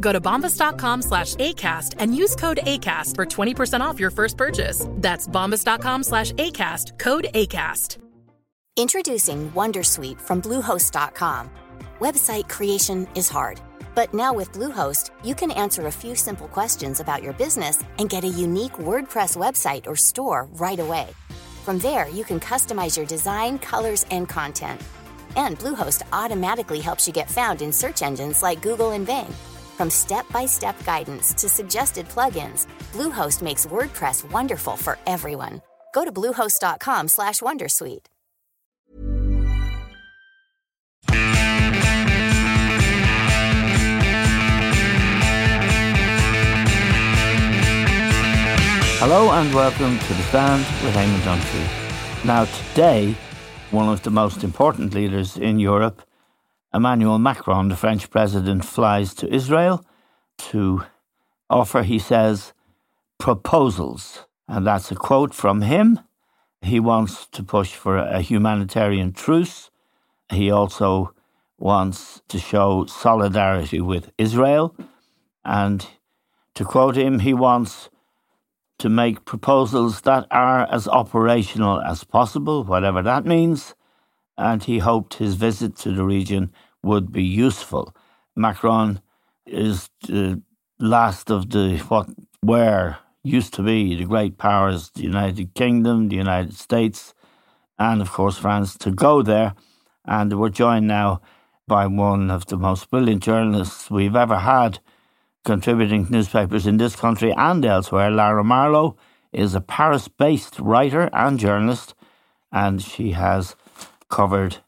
Go to bombas.com slash ACAST and use code ACAST for 20% off your first purchase. That's bombas.com slash ACAST, code ACAST. Introducing Wondersuite from Bluehost.com. Website creation is hard, but now with Bluehost, you can answer a few simple questions about your business and get a unique WordPress website or store right away. From there, you can customize your design, colors, and content. And Bluehost automatically helps you get found in search engines like Google and Bing. From step-by-step guidance to suggested plugins, Bluehost makes WordPress wonderful for everyone. Go to bluehost.com/wondersuite. Hello and welcome to The Stand with Eamon Dunphy. Now, today, one of the most important leaders in Europe, Emmanuel Macron, the French president, flies to Israel to offer, he says, proposals. And that's a quote from him. He wants to push for a humanitarian truce. He also wants to show solidarity with Israel. And to quote him, he wants to make proposals that are as operational as possible, whatever that means, and he hoped his visit to the region would be useful. Macron is the last of the what were used to be the great powers, the United Kingdom, the United States, and of course France, to go there. And we're joined now by one of the most brilliant journalists we've ever had contributing to newspapers in this country and elsewhere. Lara Marlowe is a Paris based writer and journalist, and she has covered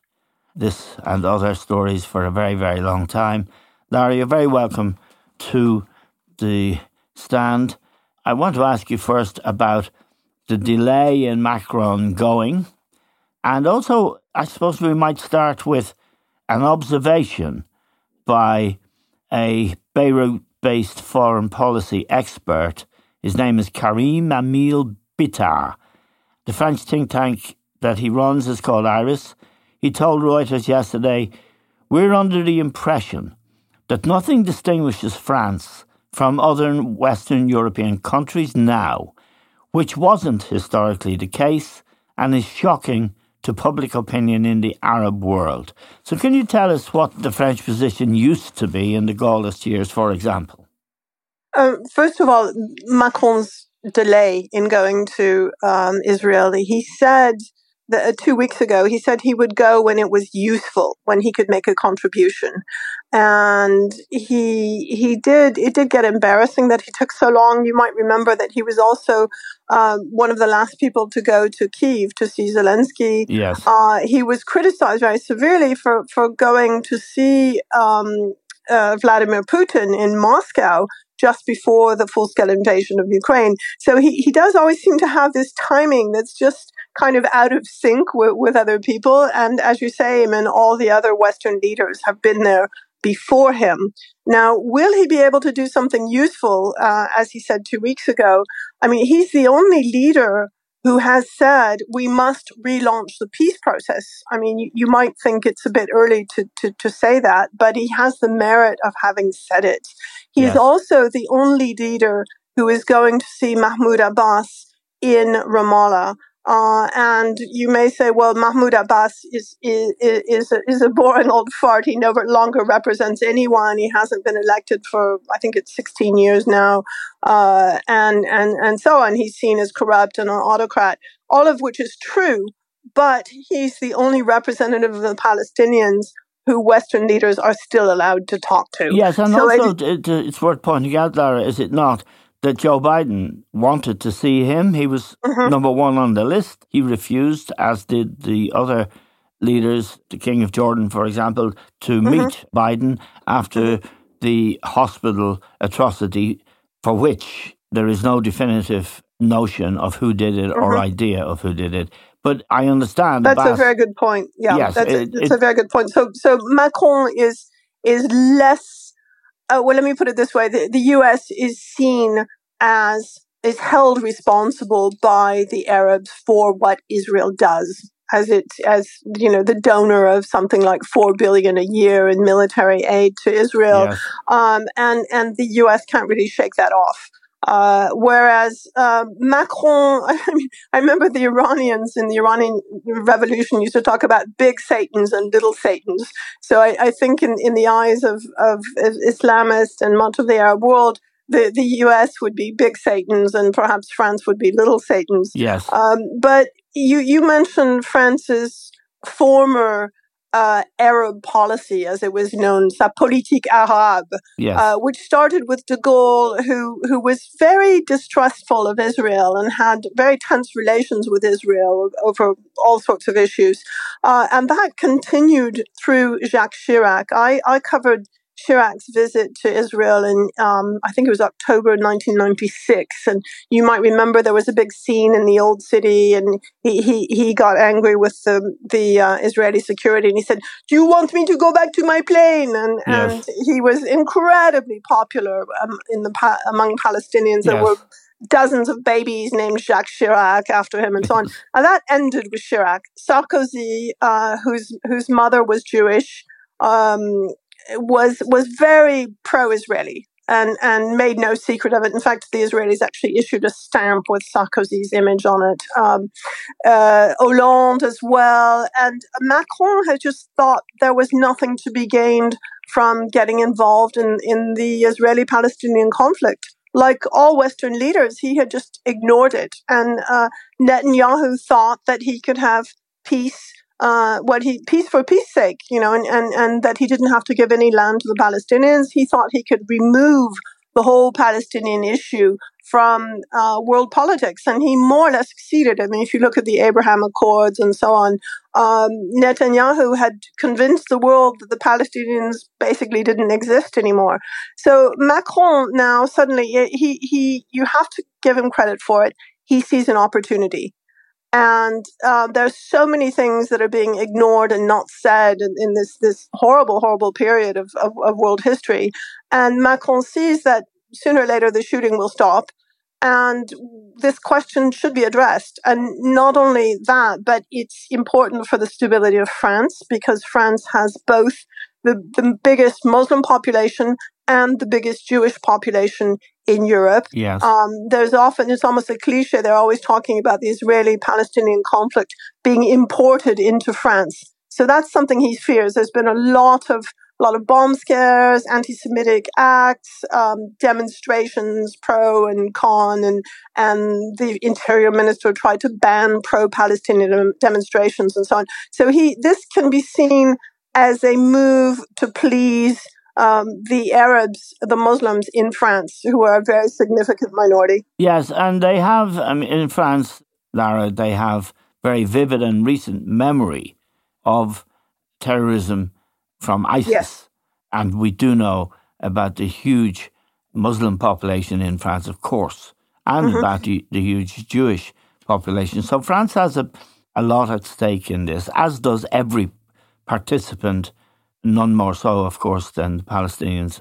this and other stories for a very, very long time. Larry, you're very welcome to the stand. I want to ask you first about the delay in Macron going, and also, I suppose we might start with an observation by a Beirut based foreign policy expert. His name is Karim Emile Bitar. The French think tank that he runs is called IRIS. He told Reuters yesterday, We're under the impression that nothing distinguishes France from other Western European countries now, which wasn't historically the case and is shocking to public opinion in the Arab world. So, can you tell us what the French position used to be in the Gaullist years, for example? Uh, first of all, Macron's delay in going to um, Israel, he said that uh, two weeks ago, he said he would go when it was useful, when he could make a contribution. And he he did. It did get embarrassing that he took so long. You might remember that he was also um, one of the last people to go to Kiev to see Zelensky. Yes. Uh, he was criticized very severely for for going to see um, uh, Vladimir Putin in Moscow just before the full scale invasion of Ukraine. So he, he does always seem to have this timing that's just kind of out of sync with, with other people. And as you say, I mean, all the other Western leaders have been there before him. Now, will he be able to do something useful, uh, as he said two weeks ago? I mean, he's the only leader who has said we must relaunch the peace process. I mean, you, you might think it's a bit early to, to, to, say that, but he has the merit of having said it. He's yes. also the only leader who is going to see Mahmoud Abbas in Ramallah. Uh, and you may say, well, Mahmoud Abbas is is is a, is a boring old fart. He no longer represents anyone. He hasn't been elected for I think it's 16 years now, uh, and and and so on. He's seen as corrupt and an autocrat, all of which is true. But he's the only representative of the Palestinians who Western leaders are still allowed to talk to. Yes, and so also it, it's worth pointing out, Lara, is it not, that Joe Biden wanted to see him. He was mm-hmm. number one on the list. He refused, as did the other leaders, the King of Jordan, for example, to mm-hmm. meet Biden after the hospital atrocity for which there is no definitive notion of who did it mm-hmm. or idea of who did it. But I understand. That's a very good point. Yeah, yes, that's, it, a, that's it, a very good point. So, so Macron is is less. Uh, well, let me put it this way: the, the U.S. is seen as is held responsible by the Arabs for what Israel does as it as you know the donor of something like four billion a year in military aid to Israel, yes. um, and and the U.S. can't really shake that off. Uh, whereas uh, Macron, I, mean, I remember the Iranians in the Iranian Revolution used to talk about big Satans and little Satans. So I, I think in, in the eyes of, of Islamists and much of the Arab world, the, the US would be big Satans and perhaps France would be little Satans. Yes. Um, but you, you mentioned France's former uh, Arab policy, as it was known, sa politique arabe, yes. uh, which started with de Gaulle, who who was very distrustful of Israel and had very tense relations with Israel over all sorts of issues, uh, and that continued through Jacques Chirac. I, I covered Chirac's visit to Israel in, um, I think it was October 1996. And you might remember there was a big scene in the old city, and he, he, he got angry with the, the uh, Israeli security, and he said, Do you want me to go back to my plane? And, yes. and he was incredibly popular um, in the among Palestinians. Yes. There were dozens of babies named Jacques Chirac after him, and so on. and that ended with Chirac. Sarkozy, uh, whose whose mother was Jewish, um, was was very pro-Israeli and and made no secret of it. In fact, the Israelis actually issued a stamp with Sarkozy's image on it. Um, uh, Hollande as well, and Macron had just thought there was nothing to be gained from getting involved in in the Israeli-Palestinian conflict. Like all Western leaders, he had just ignored it, and uh, Netanyahu thought that he could have peace uh, what he peace for peace sake, you know, and, and, and that he didn't have to give any land to the Palestinians. He thought he could remove the whole Palestinian issue from uh, world politics, and he more or less succeeded. I mean, if you look at the Abraham Accords and so on, um, Netanyahu had convinced the world that the Palestinians basically didn't exist anymore. So Macron now suddenly he he you have to give him credit for it. He sees an opportunity. And uh, there's so many things that are being ignored and not said in, in this this horrible, horrible period of, of, of world history. And Macron sees that sooner or later the shooting will stop, and this question should be addressed. And not only that, but it's important for the stability of France because France has both the, the biggest Muslim population and the biggest Jewish population in Europe. Yes. Um, there's often, it's almost a cliche, they're always talking about the Israeli Palestinian conflict being imported into France. So that's something he fears. There's been a lot of a lot of bomb scares, anti-Semitic acts, um, demonstrations pro and con, and and the interior minister tried to ban pro-Palestinian demonstrations and so on. So he this can be seen as a move to please um, the Arabs, the Muslims in France, who are a very significant minority. Yes, and they have, in France, Lara, they have very vivid and recent memory of terrorism from ISIS. Yes. And we do know about the huge Muslim population in France, of course, and mm-hmm. about the, the huge Jewish population. So France has a, a lot at stake in this, as does every participant none more so, of course, than the Palestinians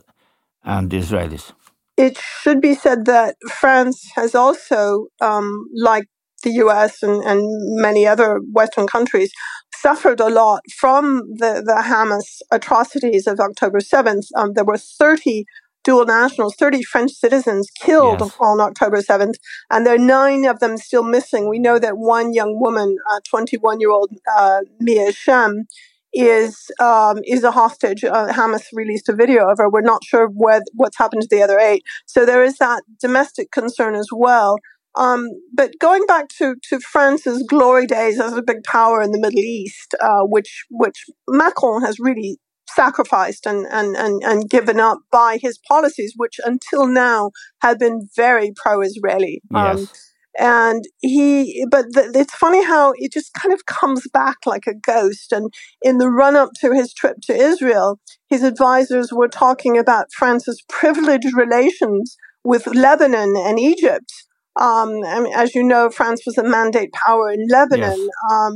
and the Israelis. It should be said that France has also, um, like the US and, and many other Western countries, suffered a lot from the, the Hamas atrocities of October 7th. Um, there were 30 dual nationals, 30 French citizens killed yes. on October 7th, and there are nine of them still missing. We know that one young woman, 21 year old uh, Mia Shem, is um, is a hostage. Uh, Hamas released a video of her. We're not sure where, what's happened to the other eight. So there is that domestic concern as well. Um, but going back to, to France's glory days as a big power in the Middle East, uh, which which Macron has really sacrificed and, and, and, and given up by his policies, which until now had been very pro-Israeli. Um, yes. And he, but th- it's funny how it just kind of comes back like a ghost. And in the run up to his trip to Israel, his advisors were talking about France's privileged relations with Lebanon and Egypt. Um, I mean, as you know, France was a mandate power in Lebanon. Yes. Um,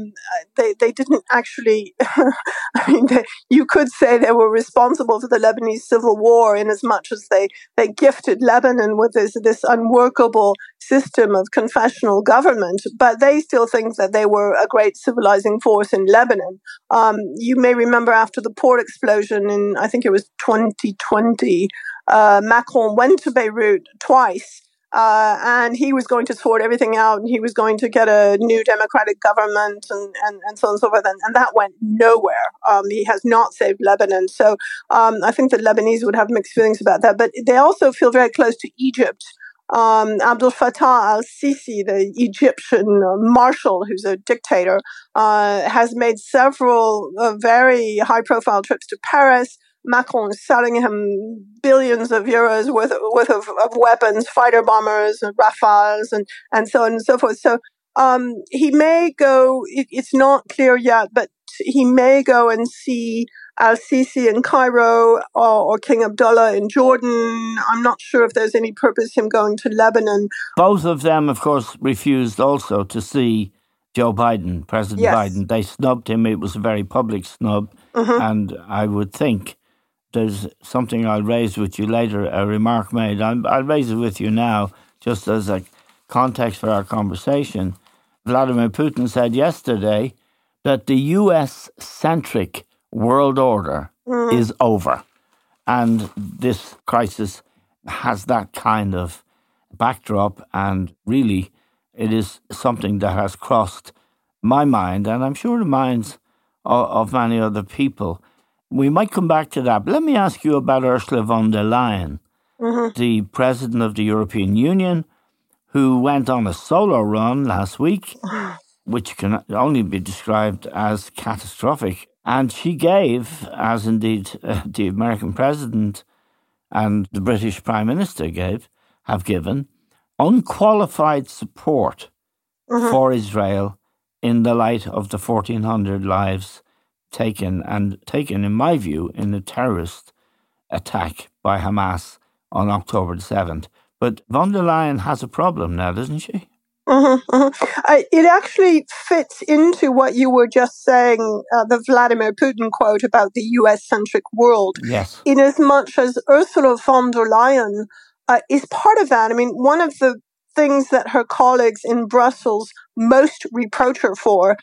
they they didn't actually. I mean, they, you could say they were responsible for the Lebanese civil war in as much as they they gifted Lebanon with this this unworkable system of confessional government. But they still think that they were a great civilizing force in Lebanon. Um, you may remember after the port explosion in I think it was 2020, uh, Macron went to Beirut twice uh, and he was going to sort everything out and he was going to get a new democratic government and, and, and so on and so forth. And, and that went nowhere. Um, he has not saved Lebanon. So um, I think the Lebanese would have mixed feelings about that. But they also feel very close to Egypt. Um, Abdel Fattah al Sisi, the Egyptian uh, marshal who's a dictator, uh, has made several uh, very high profile trips to Paris. Macron is selling him billions of euros worth, worth of, of weapons, fighter bombers, and Rafales, and, and so on and so forth. So um, he may go, it, it's not clear yet, but he may go and see Al Sisi in Cairo or, or, King Abdullah in Jordan. I'm not sure if there's any purpose him going to Lebanon. Both of them, of course, refused also to see Joe Biden, President yes. Biden. They snubbed him. It was a very public snub. Mm-hmm. And I would think there's something I'll raise with you later, a remark made. I'll, I'll raise it with you now, just as a context for our conversation. Vladimir Putin said yesterday that the US centric world order mm-hmm. is over. And this crisis has that kind of backdrop. And really, it is something that has crossed my mind, and I'm sure the minds of, of many other people. We might come back to that. But let me ask you about Ursula von der Leyen, mm-hmm. the president of the European Union, who went on a solo run last week, which can only be described as catastrophic. And she gave, as indeed uh, the American president and the British prime minister gave, have given, unqualified support mm-hmm. for Israel in the light of the 1,400 lives taken and taken, in my view, in the terrorist attack by Hamas on October the 7th. But von der Leyen has a problem now, doesn't she? Mm-hmm, mm-hmm. I, it actually fits into what you were just saying, uh, the Vladimir Putin quote about the US centric world. Yes. In as much as Ursula von der Leyen uh, is part of that. I mean, one of the things that her colleagues in Brussels most reproach her for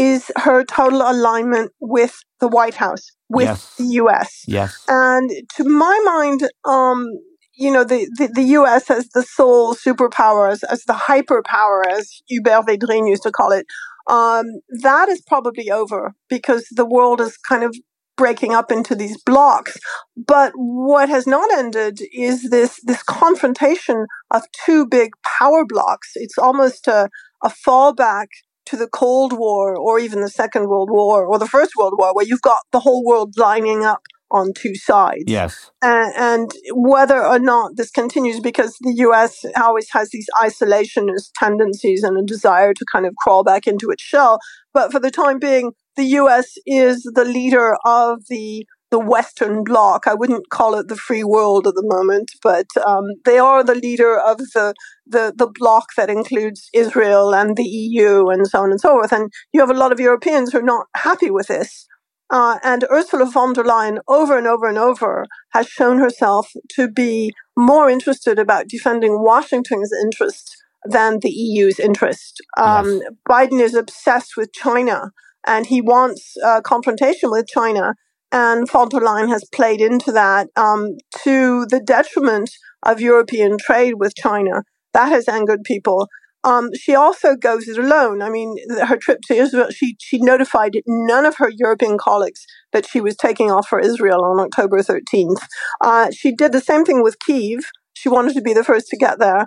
is her total alignment with the White House, with yes. the US. Yes. And to my mind, um, you know, the, the, the, US as the sole superpower, as, as the hyperpower, as Hubert Védrine used to call it, um, that is probably over because the world is kind of breaking up into these blocks. But what has not ended is this, this confrontation of two big power blocks. It's almost a, a fallback to the Cold War or even the Second World War or the First World War, where you've got the whole world lining up on two sides. Yes. And, and whether or not this continues, because the US always has these isolationist tendencies and a desire to kind of crawl back into its shell. But for the time being, the US is the leader of the the Western Bloc. I wouldn't call it the free world at the moment, but um, they are the leader of the, the the bloc that includes Israel and the EU and so on and so forth. And you have a lot of Europeans who are not happy with this. Uh, and Ursula von der Leyen, over and over and over, has shown herself to be more interested about defending Washington's interests than the EU's interest. Um, Yes. Biden is obsessed with China, and he wants uh, confrontation with China and der Leyen has played into that um, to the detriment of European trade with China. That has angered people. Um, she also goes it alone. I mean, her trip to Israel, she, she notified none of her European colleagues that she was taking off for Israel on October 13th. Uh, she did the same thing with Kiev. She wanted to be the first to get there.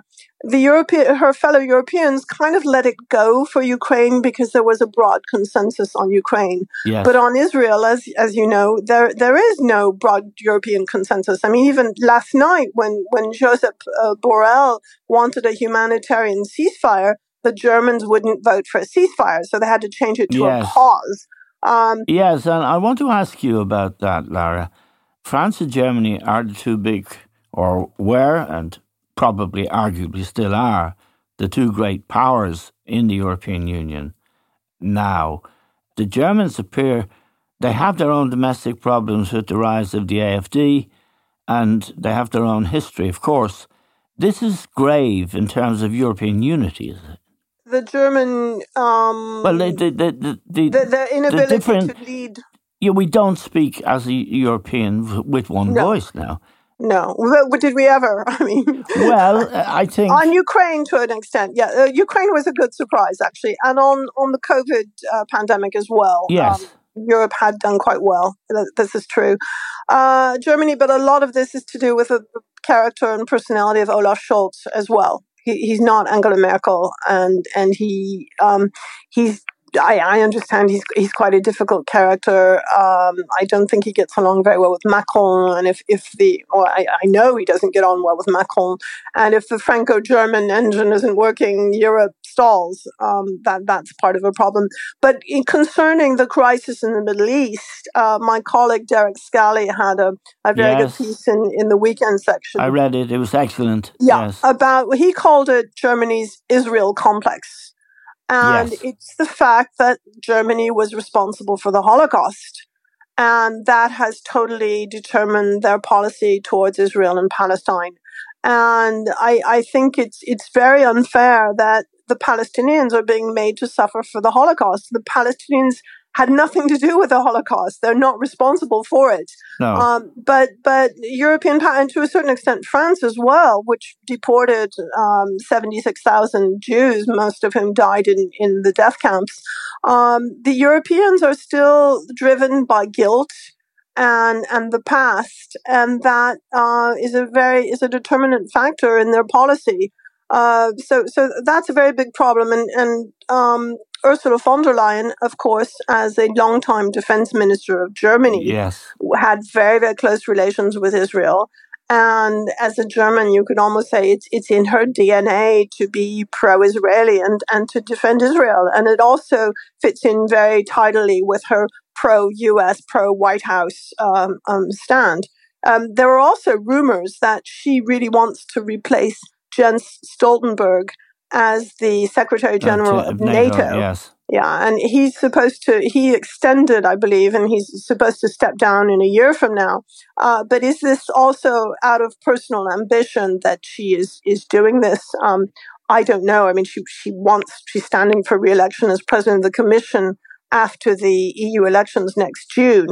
The European, her fellow Europeans kind of let it go for Ukraine because there was a broad consensus on Ukraine. Yes. But on Israel, as as you know, there there is no broad European consensus. I mean, even last night when when Joseph uh, Borrell wanted a humanitarian ceasefire, the Germans wouldn't vote for a ceasefire, so they had to change it to Yes. a pause. Um, Yes, and I want to ask you about that, Lara. France and Germany are the two big, or were, and probably, arguably, still are the two great powers in the European Union now. The Germans appear they have their own domestic problems with the rise of the AFD, and they have their own history, of course. This is grave in terms of European unity, is it? The German. Um, well, the, the, the, the, the, the inability to lead. Yeah, we don't speak as a European with one no. voice now. No, but did we ever? I mean, well, I think on Ukraine to an extent, yeah, uh, Ukraine was a good surprise actually, and on on the COVID uh, pandemic as well. Yes. Um, Europe had done quite well. This is true. Uh, Germany, but a lot of this is to do with the character and personality of Olaf Scholz as well. He, he's not Angela Merkel, and and he um, he's I, I, understand he's he's quite a difficult character. Um, I don't think he gets along very well with Macron, and if if the well, I, I know he doesn't get on well with Macron, and if the Franco-German engine isn't working, Europe stalls. Um, that that's part of a problem. But concerning the crisis in the Middle East, uh, my colleague Derek Scally had a, a very yes. good piece in in the weekend section. I read it; it was excellent. Yeah, yes. about he called it Germany's Israel complex and yes. it's the fact that Germany was responsible for the Holocaust. And that has totally determined their policy towards Israel and Palestine. And I, I think it's, it's very unfair that the Palestinians are being made to suffer for the Holocaust. The Palestinians had nothing to do with the Holocaust. They're not responsible for it. No. Um, but but European and to a certain extent France as well, which deported um, seventy six thousand Jews, most of whom died in in the death camps. Um, the Europeans are still driven by guilt and and the past, and that uh, is a very is a determinant factor in their policy. Uh, so so that's a very big problem, and and um, Ursula von der Leyen, of course, as a longtime defense minister of Germany, yes. had very, very close relations with Israel. And as a German, you could almost say it's, it's in her DNA to be pro Israeli and, and to defend Israel. And it also fits in very tidily with her pro US, pro White House um, um, stand. Um, there are also rumors that she really wants to replace Jens Stoltenberg as the Secretary General uh, of NATO. NATO. Yes. Yeah, and he's supposed to, he extended, I believe, and he's supposed to step down in a year from now. Uh, but is this also out of personal ambition that she is, is doing this? Um, I don't know. I mean, she, she wants, she's standing for re-election as president of the commission after the EU elections next June.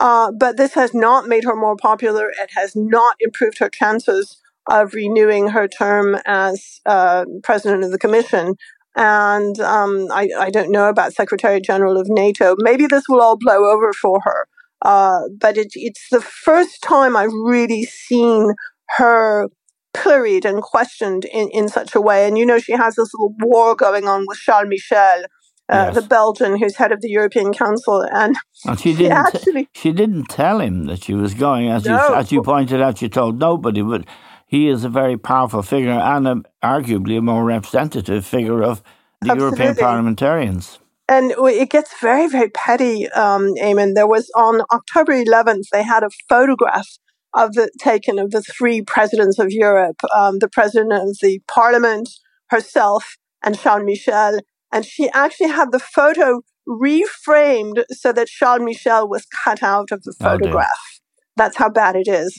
Uh, but this has not made her more popular. It has not improved her chances of renewing her term as uh, president of the commission. And um, I, I, don't know about Secretary General of NATO. Maybe this will all blow over for her. Uh, but it, it's the first time I've really seen her pilloried and questioned in, in such a way. And you know, she has this little war going on with Charles Michel. Uh, yes. the Belgian who's head of the European Council, and, and she didn't. Actually, she didn't tell him that she was going, as no. you as you pointed out. She told nobody, but he is a very powerful figure and a, arguably a more representative figure of the Absolutely. European parliamentarians. And it gets very, very petty, um, Eamon. There was on October 11th, they had a photograph of the taken of the three presidents of Europe, um, the president of the parliament, herself, and Charles Michel. And she actually had the photo reframed so that Charles Michel was cut out of the oh, photograph. Oh That's how bad it is.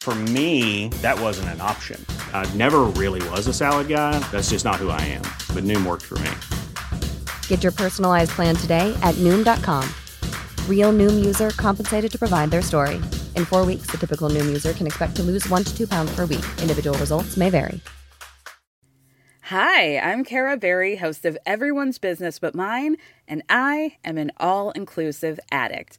For me, that wasn't an option. I never really was a salad guy. That's just not who I am. But Noom worked for me. Get your personalized plan today at Noom.com. Real Noom user compensated to provide their story. In four weeks, the typical Noom user can expect to lose one to two pounds per week. Individual results may vary. Hi, I'm Kara Berry, host of Everyone's Business But Mine, and I am an all inclusive addict.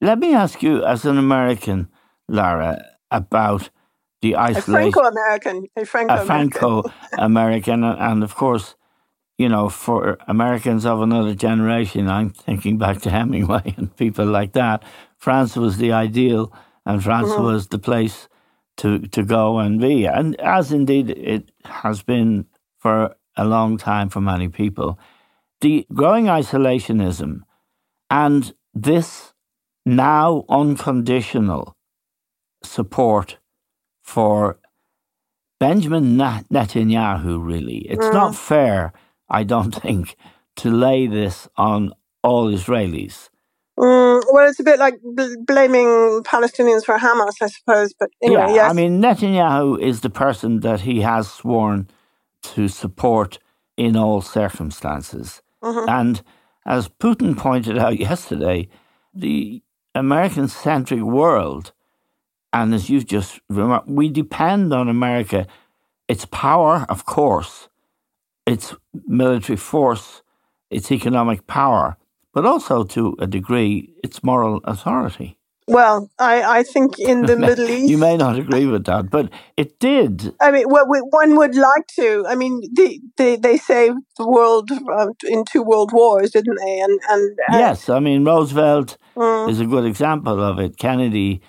Let me ask you, as an American, Lara, about the A isolation. Franco-American, a a Franco-American. And, of course, you know, for Americans of another generation, I'm thinking back to Hemingway and people like that. France was the ideal, and France Mhm. was the place to to go and be, and as indeed it has been for a long time for many people. The growing isolationism and this now unconditional support for Benjamin Netanyahu, really. It's Mm. not fair, I don't think, to lay this on all Israelis. Mm, well, it's a bit like bl- blaming Palestinians for Hamas, I suppose. But anyway, yeah, yes. I mean, Netanyahu is the person that he has sworn to support in all circumstances. Mhm. And as Putin pointed out yesterday, the American centric world, and as you've just remarked, we depend on America, its power, of course, its military force, its economic power, but also to a degree, its moral authority. well, I, I think in the Middle East. You may not agree with that, but it did. I mean, well, we, one would like to. I mean, they they, they saved the world uh, in two world wars, didn't they? And and uh, Yes, I mean, Roosevelt Mm. is a good example of it. Kennedy,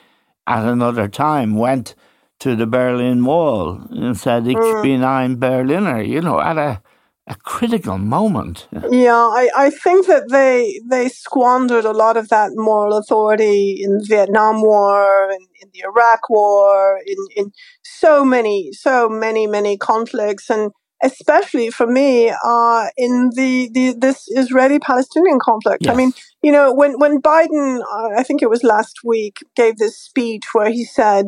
at another time, went to the Berlin Wall and said, Ich Mm. bin ein Berliner, you know, at a, a critical moment. Yeah, I, I think that they they squandered a lot of that moral authority in the Vietnam War, in, in the Iraq War, in, in so many, so many, many conflicts, and especially for me, uh, in the, the this Israeli-Palestinian conflict. I mean, you know, when when Biden, uh, I think it was last week, gave this speech where he said,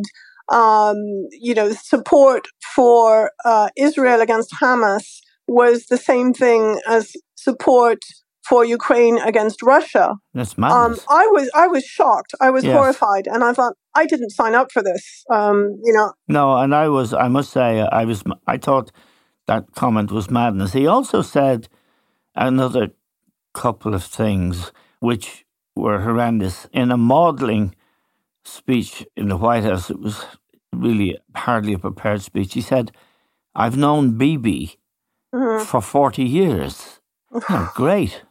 um, you know, support for uh, Israel against Hamas was the same thing as support for Ukraine against Russia. That's Um. I was I was shocked. I was Yes. horrified, and I thought I didn't sign up for this. Um, you know, no, and I was, I must say, I was, I thought that comment was madness. He also said another couple of things which were horrendous. In a maudling speech in the White House, it was really hardly a prepared speech. He said, I've known Bibi Mhm. for 40 years. Oh, great.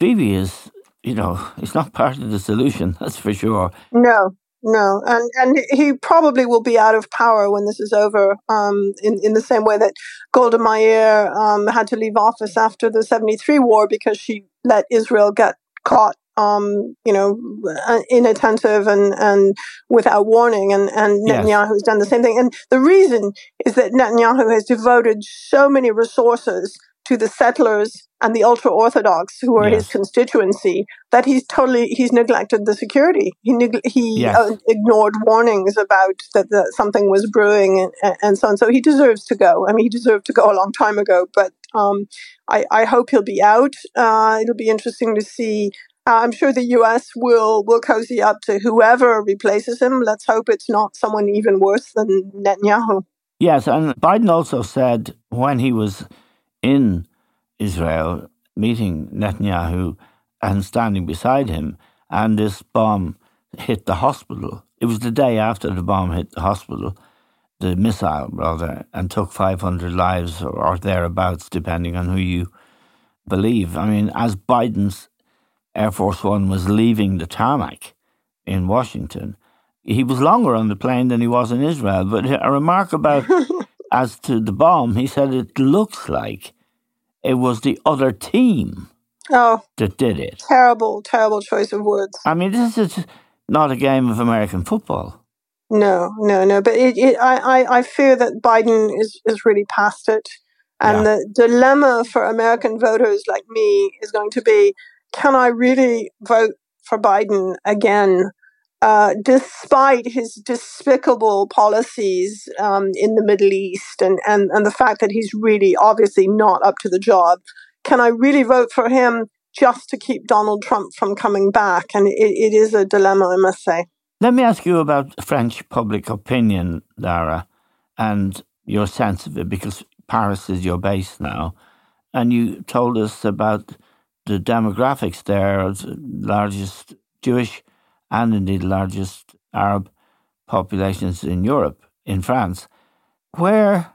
Bibi is, you know, he's not part of the solution, that's for sure. no, no, and and he probably will be out of power when this is over. Um, in in the same way that Golda Meir um, had to leave office after the seventy three war because she let Israel get caught. Um, you know, uh, inattentive and, and without warning, and and Yes. Netanyahu's done the same thing. And the reason is that Netanyahu has devoted so many resources to the settlers and the ultra orthodox who are his constituency that he's totally he's neglected the security. He neg- he Yes. uh, ignored warnings about that, that something was brewing and, and so on. So he deserves to go. I mean, he deserved to go a long time ago. But um, I, I hope he'll be out. Uh, it'll be interesting to see. Uh, I'm sure the U.S. will will cozy up to whoever replaces him. Let's hope it's not someone even worse than Netanyahu. Yes, and Biden also said when he was in Israel meeting Netanyahu and standing beside him, and this bomb hit the hospital, it was the day after the bomb hit the hospital, the missile rather, and took 500 lives or, thereabouts, depending on who you believe. I mean, as Biden's Air Force One was leaving the tarmac in Washington, he was longer on the plane than he was in Israel. But a remark about as to the bomb, he said it looks like it was the other team oh, that did it. Terrible, terrible choice of words. I mean, this is not a game of American football. No, no, no. But it, it, I, I, I fear that Biden is, is really past it. And yeah. the dilemma for American voters like me is going to be can I really vote for Biden again? Uh, despite his despicable policies um, in the Middle East and, and, and the fact that he's really obviously not up to the job, can I really vote for him just to keep Donald Trump from coming back? And it, it is a dilemma, I must say. Let me ask you about French public opinion, Lara, and your sense of it, because Paris is your base now. And you told us about the demographics there, the largest Jewish and indeed largest Arab populations in Europe, in France. Where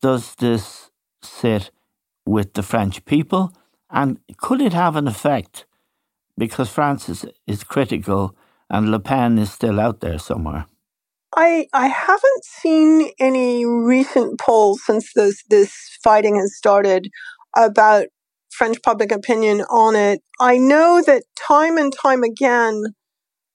does this sit with the French people? And could it have an effect? Because France is, is critical and Le Pen is still out there somewhere. I I haven't seen any recent polls since this this fighting has started about French public opinion on it. I know that time and time again,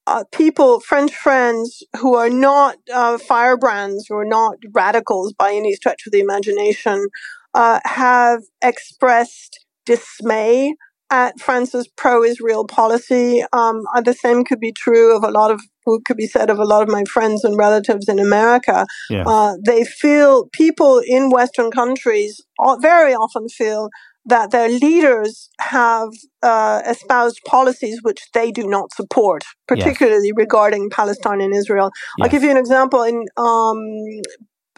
uh, people, French friends who are not uh, firebrands, who are not radicals by any stretch of the imagination, uh, have expressed dismay at France's pro-Israel policy. Um, uh, the same could be true of a lot of could be said of a lot of my friends and relatives in America. Yeah. Uh, they feel people in Western countries very often feel that their leaders have uh, espoused policies which they do not support, particularly yes. regarding Palestine and Israel. Yes. I'll give you an example. In um,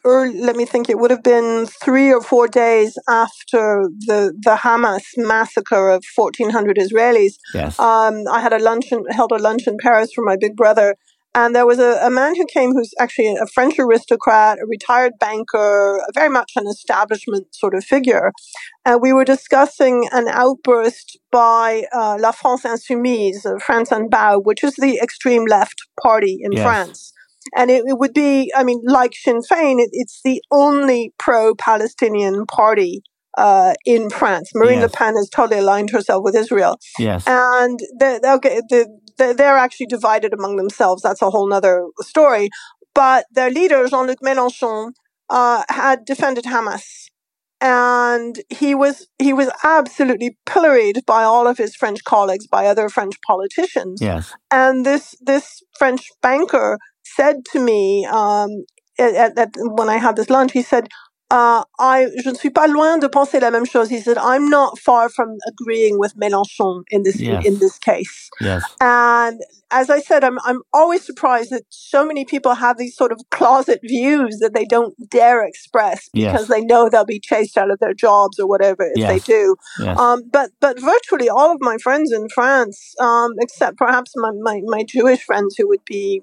early, let me think, it would have been three or four days after the the Hamas massacre of 1,400 Israelis. Yes. Um, I had a luncheon, held a lunch in Paris for my big brother, and there was a, a, man who came who's actually a French aristocrat, a retired banker, very much an establishment sort of figure. And we were discussing an outburst by uh, La France Insoumise, uh, France Unbowed, which is the extreme left party in yes. France. And it, it, would be, I mean, like Sinn Féin, it, it's the only pro Palestinian party uh, in France. Marine yes. Le Pen has totally aligned herself with Israel. Yes. And the, okay, the, they're actually divided among themselves. That's a whole other story. But their leader, Jean Luc Mélenchon, uh, had defended Hamas. And he was he was absolutely pilloried by all of his French colleagues, by other French politicians. Yes. And this this French banker said to me um, at, at, when I had this lunch, he said, uh, I je ne suis pas loin de penser la même chose. He said, I'm not far from agreeing with Mélenchon in this yes. in, this case. Yes. And as I said, I'm I'm always surprised that so many people have these sort of closet views that they don't dare express because yes. they know they'll be chased out of their jobs or whatever if yes. they do. Um, but but virtually all of my friends in France, um, except perhaps my, my, my Jewish friends who would be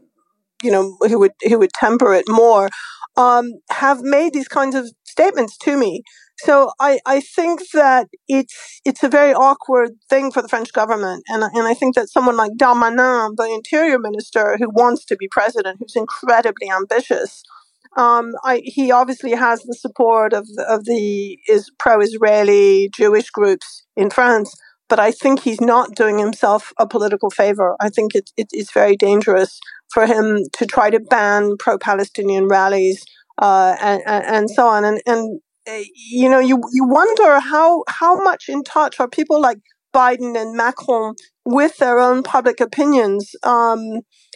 you know who would who would temper it more um, have made these kinds of statements to me. So I, I think that it's it's a very awkward thing for the French government, and and I think that someone like Darmanin, the interior minister, who wants to be president, who's incredibly ambitious, um, I, he obviously has the support of the, of the is pro-Israeli Jewish groups in France, but I think he's not doing himself a political favor. I think it, it, it's very dangerous for him to try to ban pro-Palestinian rallies uh, and, and so on. And, and uh, you know, you you wonder how how much in touch are people like Biden and Macron with their own public opinions. Um,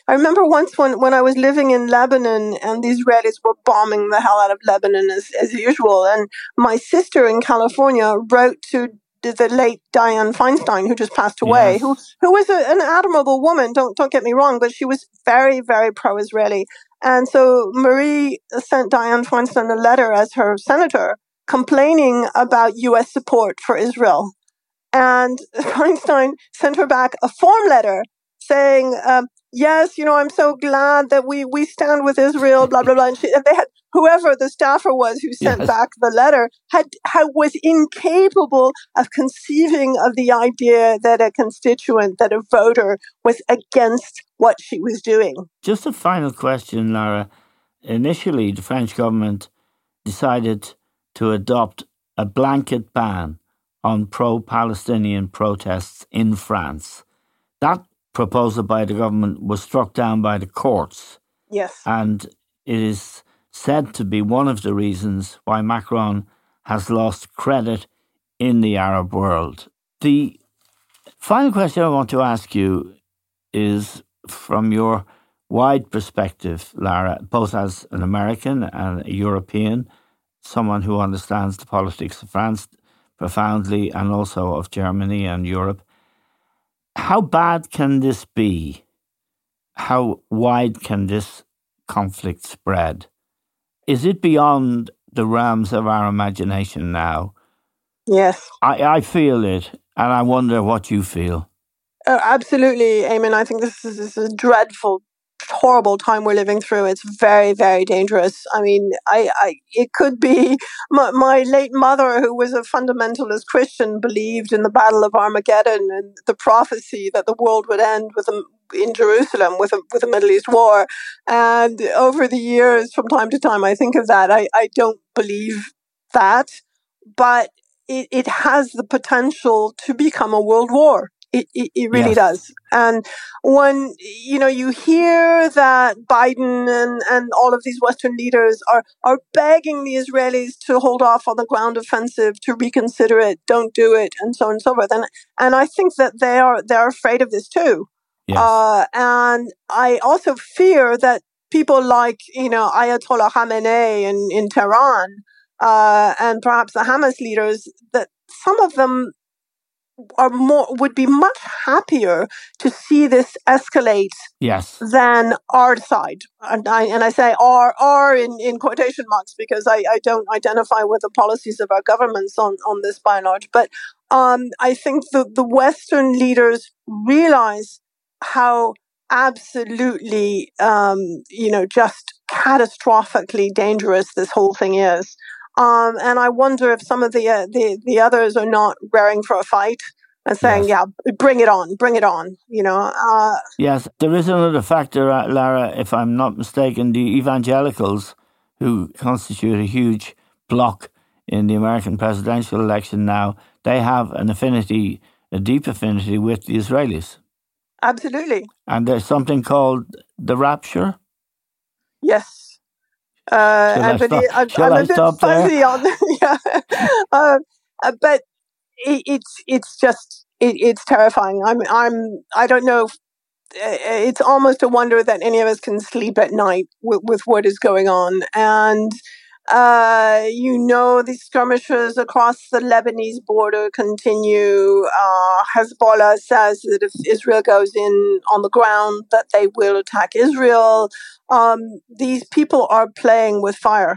I remember once when, when I was living in Lebanon and the Israelis were bombing the hell out of Lebanon as, as usual. And my sister in California wrote to the late Diane Feinstein, who just passed away, yes. who who was a, an admirable woman. Don't don't get me wrong, but she was very very pro-Israeli. And so Marie sent Diane Feinstein a letter as her senator complaining about U.S. support for Israel, and Feinstein sent her back a form letter saying. Um, yes, you know, I'm so glad that we, we stand with Israel, blah, blah, blah. And, she, and they had, whoever the staffer was who sent Yes. back the letter had, had, was incapable of conceiving of the idea that a constituent, that a voter was against what she was doing. Just a final question, Lara. Initially, the French government decided to adopt a blanket ban on pro Palestinian protests in France. That proposal by the government was struck down by the courts, Yes. and it is said to be one of the reasons why Macron has lost credit in the Arab world. The final question I want to ask you is from your wide perspective, Lara, both as an American and a European, someone who understands the politics of France profoundly and also of Germany and Europe. How bad can this be? How wide can this conflict spread? Is it beyond the realms of our imagination now? Yes. I, I feel it, and I wonder what you feel. Uh, absolutely, Eamon. I think this is, this is a dreadful, horrible time we're living through. It's very, very dangerous. I mean, I, I it could be my, my late mother, who was a fundamentalist Christian, believed in the Battle of Armageddon and the prophecy that the world would end with a, in Jerusalem with a with a Middle East war. And over the years, from time to time, I think of that. I, I don't believe that, but it, it has the potential to become a world war. It, it, it really Yes. does. And when, you know, you hear that Biden and, and all of these Western leaders are, are begging the Israelis to hold off on the ground offensive, to reconsider it, don't do it, and so on and so forth. And, and I think that they are, they're afraid of this too. Yes. Uh, and I also fear that people like, you know, Ayatollah Khamenei in, in Tehran, uh, and perhaps the Hamas leaders, that some of them are more, would be much happier to see this escalate yes. than our side. And I, and I say our, our in, in quotation marks because I, I don't identify with the policies of our governments on, on this by and large. But um, I think the, the Western leaders realize how absolutely, um, you know, just catastrophically dangerous this whole thing is. Um, and I wonder if some of the, uh, the the others are not raring for a fight and saying, Yes. "Yeah, bring it on, bring it on." You know, uh, Yes, there is another factor, uh, Lara, if I'm not mistaken. The evangelicals, who constitute a huge block in the American presidential election now, they have an affinity, a deep affinity with the Israelis. absolutely, And there's something called the rapture. yes. Uh, Shall I stop- I'm, I'm I a bit stop there? fuzzy on, yeah. um, uh, but it, it's it's just it, it's terrifying. I'm I'm I don't know. If, uh, it's almost a wonder that any of us can sleep at night with, with what is going on. And uh, you know, the skirmishes across the Lebanese border continue. Uh, Hezbollah says that if Israel goes in on the ground, that they will attack Israel. Um, these people are playing with fire,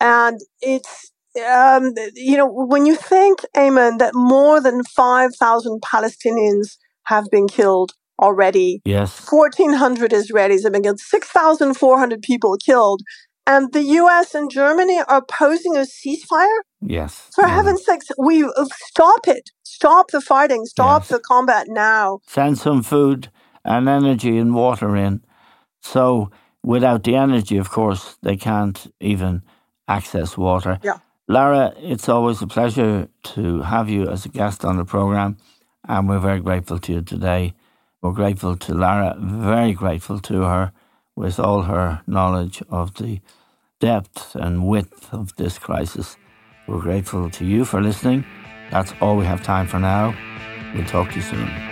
and it's um, you know when you think, Eamon, that more than five thousand Palestinians have been killed already. Yes. 1,400 Israelis have been killed, 6,400 people killed. And the US and Germany are opposing a ceasefire? Yes. For yeah. heaven's sakes, we uh, stop it. Stop the fighting. Stop Yes. the combat now. Send some food and energy and water in. So without the energy, of course, they can't even access water. Yeah. Lara, it's always a pleasure to have you as a guest on the program, and we're very grateful to you today. We're grateful to Lara, very grateful to her with all her knowledge of the depth and width of this crisis. We're grateful to you for listening. That's all we have time for now. We'll talk to you soon.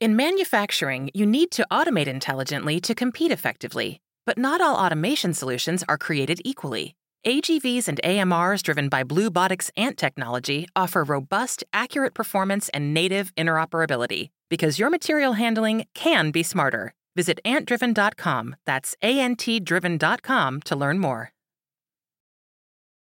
In manufacturing, you need to automate intelligently to compete effectively. But not all automation solutions are created equally. AGVs and AMRs driven by Bluebotics Ant technology offer robust, accurate performance and native interoperability because your material handling can be smarter. Visit antdriven.com, that's A N T driven.com to learn more.